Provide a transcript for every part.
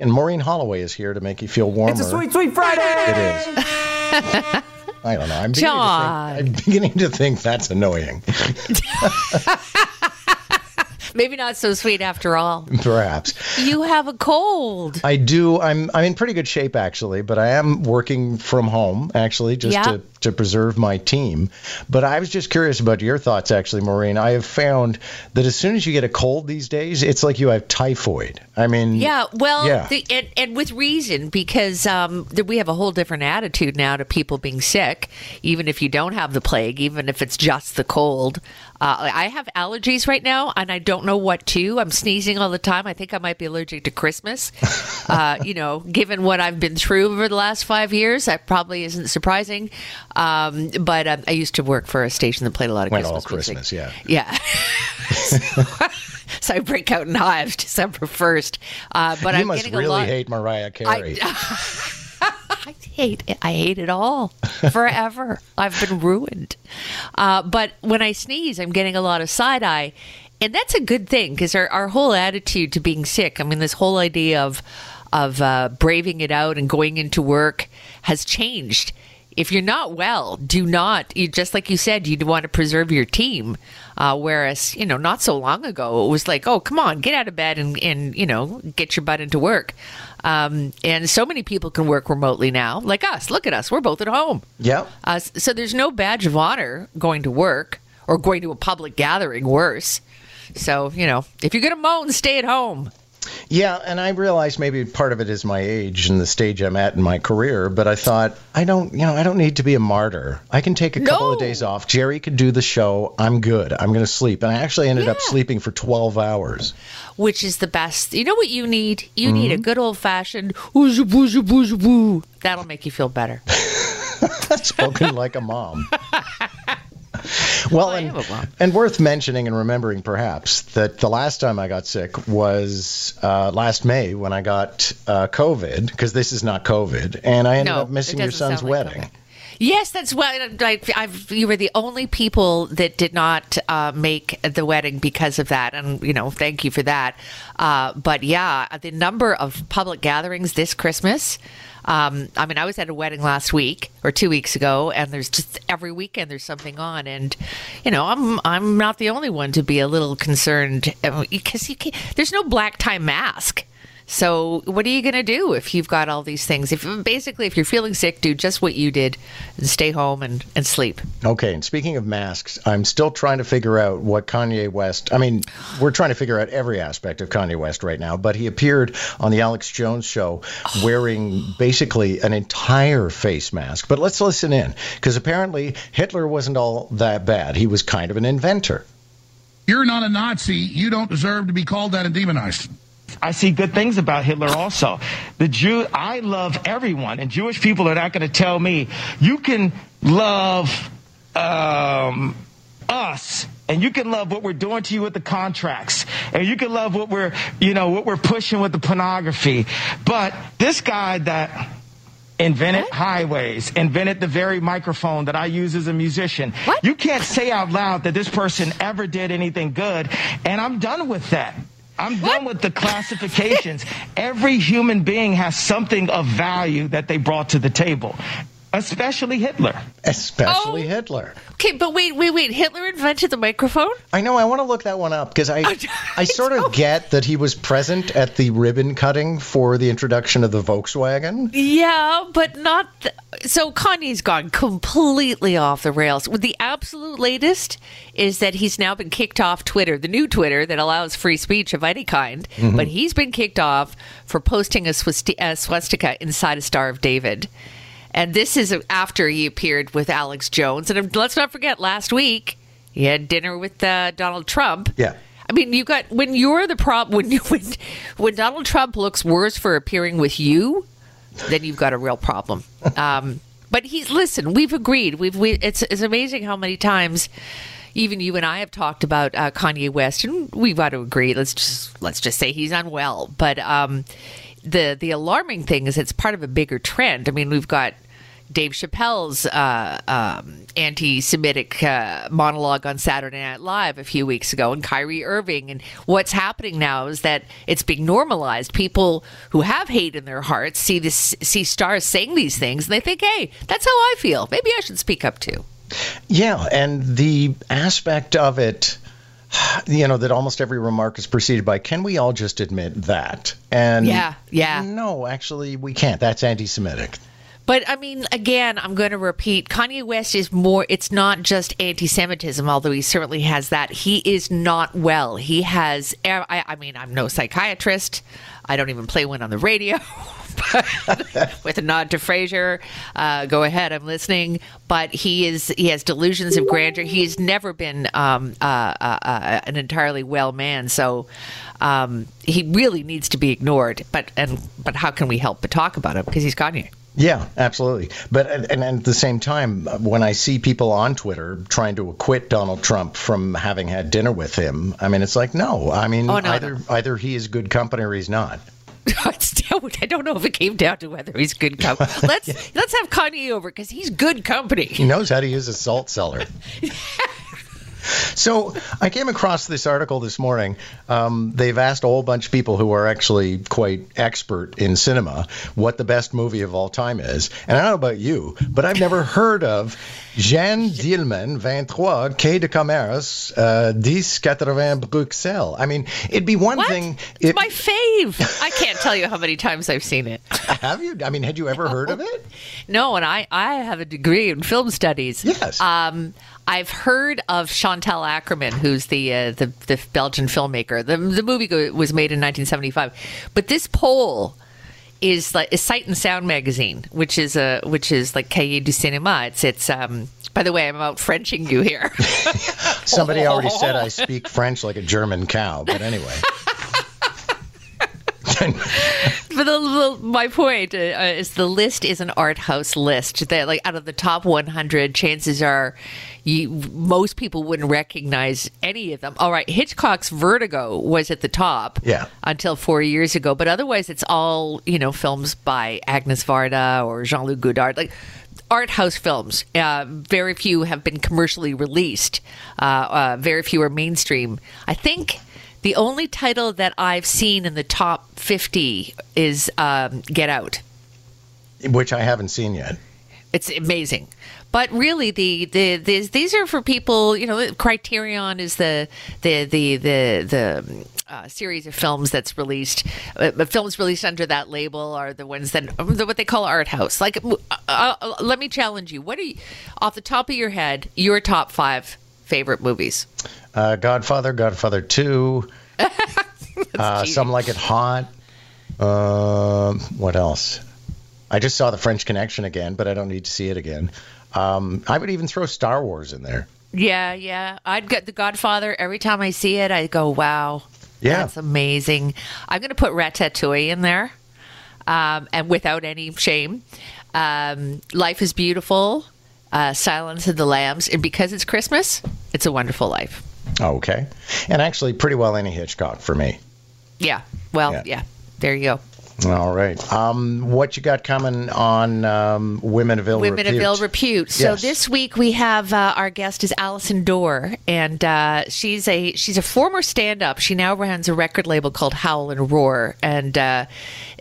And Maureen Holloway is here to make you feel warmer. It's a sweet, sweet Friday. It is. I don't know. I'm beginning, John. to think, I'm beginning to think that's annoying. Maybe not so sweet after all. Perhaps. You have a cold. I do. I'm I'm in pretty good shape actually, but I am working from home actually just Yeah. to, to preserve my team. But I was just curious about your thoughts actually, Maureen. I have found that as soon as you get a cold these days, it's like you have typhoid. I mean, Yeah, well, Yeah. The, and, and with reason, because um, th- we have a whole different attitude now to people being sick, even if you don't have the plague, even if it's just the cold. Uh, I have allergies right now, and I don't know what to. I'm sneezing all the time. I think I might be allergic to Christmas. uh, you know, given what I've been through over the last five years, that probably isn't surprising. Um, but um, I used to work for a station that played a lot of Went Christmas all music. Yeah. Yeah. so I break out in hives December first. Uh, but you I'm must really a lot. hate Mariah Carey. I hate it. I hate it all forever. I've been ruined. Uh, but when I sneeze, I'm getting a lot of side eye. And that's a good thing because our, our whole attitude to being sick, I mean, this whole idea of, of uh, braving it out and going into work has changed. If you're not well, do not, you, just like you said, you'd want to preserve your team. Uh, whereas, you know, not so long ago, it was like, oh, come on, get out of bed and, and you know, get your butt into work. Um, and so many people can work remotely now, like us. Look at us. We're both at home. yeah. Uh, so there's no badge of honor going to work or going to a public gathering, worse. So, you know, if you're going to moan, stay at home. Yeah, and I realize maybe part of it is my age and the stage I'm at in my career, but I thought I don't, you know, I don't need to be a martyr. I can take a couple of days off. Jerry could do the show. I'm good. I'm going to sleep. And I actually ended up sleeping for 12 hours. which is the best. You know what you need? You need a mm-hmm. good old fashioned ooh boo boo boo. That'll make you feel better. That's spoken like a mom. Well, and, am a mom. and worth mentioning and remembering perhaps that the last time I got sick was uh, last May when I got uh, COVID, because this is not COVID, and I ended No, up missing your son's like wedding. COVID. Yes, that's what I, I've, you were the only people that did not uh, make the wedding because of that, and you know, thank you for that. Uh, but yeah, the number of public gatherings this Christmas. Um, I mean, I was at a wedding last week or two weeks ago, and there's just every weekend there's something on, and you know, I'm I'm not the only one to be a little concerned because you can't, there's no black tie mask. So what are you going to do if you've got all these things? If basically if you're feeling sick, do just what you did and stay home and, and sleep. Okay, and speaking of masks, I'm still trying to figure out what Kanye West. I mean, we're trying to figure out every aspect of Kanye West right now, but he appeared on the Alex Jones show wearing basically an entire face mask. But let's listen in, because apparently Hitler wasn't all that bad. He was kind of an inventor. You're not a Nazi. You don't deserve to be called that and demonized. I see good things about Hitler also. The Jew, I love everyone, and Jewish people are not going to tell me you can love um, us, and you can love what we're doing to you with the contracts, and you can love what we're, you know, what we're pushing with the pornography. But this guy that invented highways, invented the very microphone that I use as a musician. What? You can't say out loud that this person ever did anything good, and I'm done with that. I'm done with the classifications. Every human being has something of value that they brought to the table, especially Hitler. Especially Oh. Hitler. Okay, but wait, wait, wait. Hitler invented the microphone? I know. I want to look that one up because I, I sort of get that he was present at the ribbon cutting for the introduction of the Volkswagen. Yeah, but not. Th- so Kanye's gone completely off the rails. The absolute latest is that he's now been kicked off Twitter, the new Twitter that allows free speech of any kind. Mm-hmm. But he's been kicked off for posting a swastika inside a Star of David. And this is after he appeared with Alex Jones. And let's not forget, last week he had dinner with uh, Donald Trump. Yeah. I mean, you got when you're the prop when you when when Donald Trump looks worse for appearing with you, then you've got a real problem. Um, but he's listen. We've agreed. We've we, it's it's amazing how many times. Even you and I have talked about uh, Kanye West, and we've got to agree. Let's just let's just say he's unwell. But um, the the alarming thing is it's part of a bigger trend. I mean, we've got Dave Chappelle's uh, um, anti-Semitic uh, monologue on Saturday Night Live a few weeks ago, and Kyrie Irving. And what's happening now is that it's being normalized. People who have hate in their hearts see this, see stars saying these things, and they think, "Hey, that's how I feel. Maybe I should speak up too." Yeah, and the aspect of it you know that almost every remark is preceded by can we all just admit that and yeah yeah no actually we can't that's anti-semitic but I mean, again, I'm going to repeat Kanye West is more, it's not just anti Semitism, although he certainly has that. He is not well. He has, I, I mean, I'm no psychiatrist. I don't even play one on the radio. with a nod to Frasier, uh, go ahead, I'm listening. But he is he has delusions of grandeur. He's never been um, uh, uh, uh, an entirely well man, so um, he really needs to be ignored. But and but how can we help but talk about him because he's Kanye? Yeah, absolutely. But and, and, at the same time, when I see people on Twitter trying to acquit Donald Trump from having had dinner with him, I mean, it's like no. I mean, oh, no, either no. either he is good company or he's not. I don't know if it came down to whether he's good company. Let's yeah. let's have Kanye over because he's good company. He knows how to use a salt cellar. So I came across this article this morning. Um, they've asked a whole bunch of people who are actually quite expert in cinema what the best movie of all time is. And I don't know about you, but I've never heard of Jeanne Dielman, 23, Quai de Commerce, uh, 1080 Bruxelles. I mean, it'd be one what? thing. If, it's my fave. I can't tell you how many times I've seen it. Have you? I mean, had you ever heard of it? No, and I, I have a degree in film studies. Yes. Um, I've heard of Chantal Akerman, who's the, uh, the the Belgian filmmaker. The the movie was made in 1975, but this poll is like a Sight and Sound magazine, which is a which is like Cahiers du Cinéma. It's it's um. By the way, I'm out Frenching you here. Somebody already said I speak French like a German cow, but anyway. but the, the, my point uh, is the list is an art house list that like out of the top 100 chances are you, most people wouldn't recognize any of them all right hitchcock's vertigo was at the top yeah until four years ago but otherwise it's all you know films by agnes varda or jean-luc godard like art house films. Uh, very few have been commercially released. Uh, uh, very few are mainstream. I think the only title that I've seen in the top 50 is um, Get Out, which I haven't seen yet. It's amazing. But really, the, the, the these are for people. You know, Criterion is the the the the the uh, series of films that's released. Uh, films released under that label are the ones that what they call art house. Like, uh, uh, let me challenge you. What are you, off the top of your head, your top five favorite movies? Uh, Godfather, Godfather Two. uh, some like it hot. Uh, what else? I just saw The French Connection again, but I don't need to see it again. Um, I would even throw Star Wars in there. Yeah, yeah. I'd get The Godfather. Every time I see it, I go, wow. Yeah. That's amazing. I'm going to put Ratatouille in there um, and without any shame. Um, Life is Beautiful, uh, Silence of the Lambs. And because it's Christmas, it's a wonderful life. Okay. And actually, pretty well any Hitchcock for me. Yeah. Well, yeah. yeah. There you go. All right. Um, what you got coming on um, Women of Ill Women Repute? of Ill Repute. So yes. this week we have uh, our guest is Allison Dorr, and uh, she's a she's a former stand-up. She now runs a record label called Howl and Roar, and uh,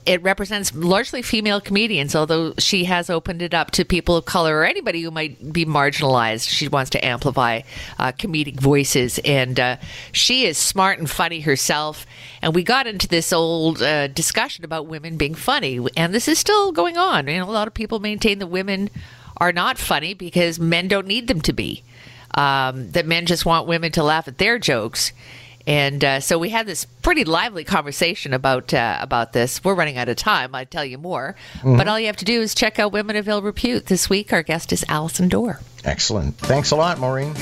it represents largely female comedians, although she has opened it up to people of color or anybody who might be marginalized. She wants to amplify uh, comedic voices, and uh, she is smart and funny herself. And we got into this old uh, discussion about women being funny, and this is still going on. And a lot of people maintain that women are not funny because men don't need them to be. Um, that men just want women to laugh at their jokes. And uh, so we had this pretty lively conversation about uh, about this. We're running out of time. I'd tell you more, mm-hmm. but all you have to do is check out Women of Ill Repute this week. Our guest is Allison Dorr. Excellent. Thanks a lot, Maureen.